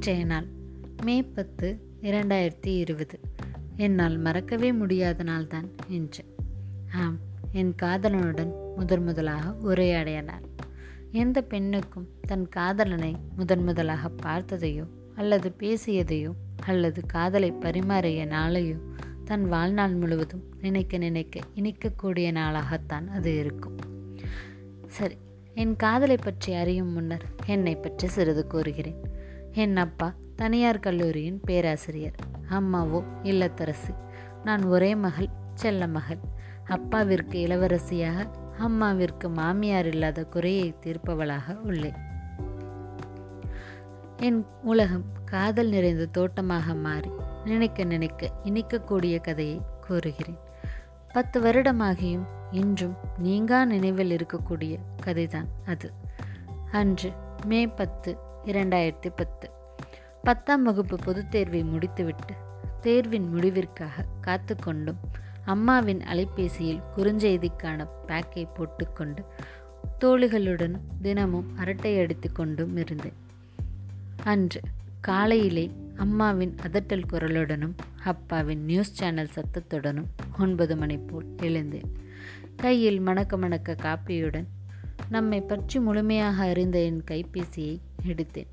இன்றைய நாள் மே பத்து இரண்டாயிரத்தி இருபது. என்னால் மறக்கவே முடியாத நாள்தான் இன்று. ஆம் என் காதலனுடன் முதன் முதலாக உரையாடிய எந்த பெண்ணுக்கும் தன் காதலனை முதன் முதலாக பார்த்ததையோ அல்லது பேசியதையோ அல்லது காதலை பரிமாறிய நாளையோ தன் வாழ்நாள் முழுவதும் நினைக்க நினைக்க இனிக்கக்கூடிய நாளாகத்தான் அது இருக்கும். சரி என் காதலை பற்றி அறியும் முன்னர் என்னை பற்றி சிறிது கூறுகிறேன். என் அப்பா தனியார் கல்லூரியின் பேராசிரியர் அம்மாவோ இல்லத்தரசி. நான் ஒரே மகள் செல்ல மகள். அப்பாவிற்கு இளவரசியாக அம்மாவிற்கு மாமியார் இல்லாத குறையை தீர்ப்பவளாக உள்ளேன். என் உலகம் காதல் நிறைந்த தோட்டமாக மாறி நினைக்க நினைக்க இனிக்கக்கூடிய கதையை கூறுகிறேன். பத்து வருடமாகியும் இன்றும் நீங்கா நினைவில் இருக்கக்கூடிய கதைதான் அது. அன்று மே பத்து இரண்டாயிரத்தி பத்து. பத்தாம் வகுப்பு பொதுத் தேர்வை முடித்துவிட்டு தேர்வின் முடிவிற்காக காத்து கொண்டும் அம்மாவின் அலைபேசியில் குறுஞ்செய்திக்கான பேக்கை போட்டுக்கொண்டு தோழிகளுடன் தினமும் அரட்டை அடித்து கொண்டும் இருந்தேன். அன்று காலையிலே அம்மாவின் அதட்டல் குரலுடனும் அப்பாவின் நியூஸ் சேனல் சத்தத்துடனும் ஒன்பது மணி போல் எழுந்தேன். கையில் மணக்க மணக்க காப்பியுடன் நம்மை பற்றி முழுமையாக அறிந்த என் கைபேசியை எடுத்தேன்.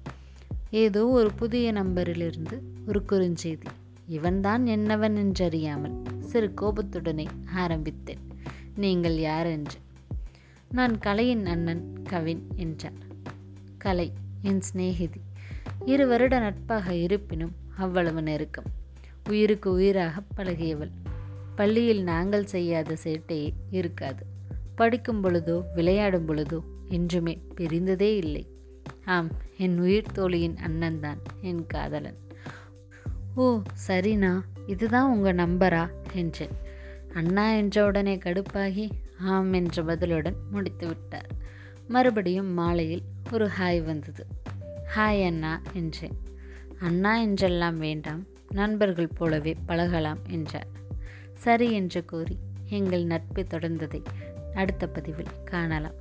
ஏதோ ஒரு புதிய நம்பரிலிருந்து ஒரு குறுஞ்செய்தி. இவன்தான் என்னவன் என்றறியாமல் சிறு கோபத்துடனே ஆரம்பித்தேன். நீங்கள் யார் என்று? நான் கலையின் அண்ணன் கவின் என்றார் கலை என் சிநேகிதி. இரு வருட நட்பாக இருப்பினும் அவ்வளவு நெருக்கம். உயிருக்கு உயிராக பழகியவள். பள்ளியில் நாங்கள் செய்யாத சேட்டையே இருக்காது. படிக்கும் பொழுதோ விளையாடும் பொழுதோ என்றுமே பிரிந்ததே இல்லை. ஆம் என் உயிர் தோழியின் அண்ணன் தான் என் காதலன். ஓ சரிண்ணா இதுதான் உங்கள் நம்பரா? என்றேன். அண்ணா என்ற உடனே கடுப்பாகி ஆம் என்ற பதிலுடன் முடித்து விட்டார். மறுபடியும் மாலையில் ஒரு ஹாய் வந்தது. ஹாய் அண்ணா என்றேன். அண்ணா என்றெல்லாம் வேண்டாம் நண்பர்கள் போலவே பழகலாம் என்றார். சரி என்று கூறி எங்கள் நட்பு தொடர்ந்ததை அடுத்த பதிவில் காணலாம்.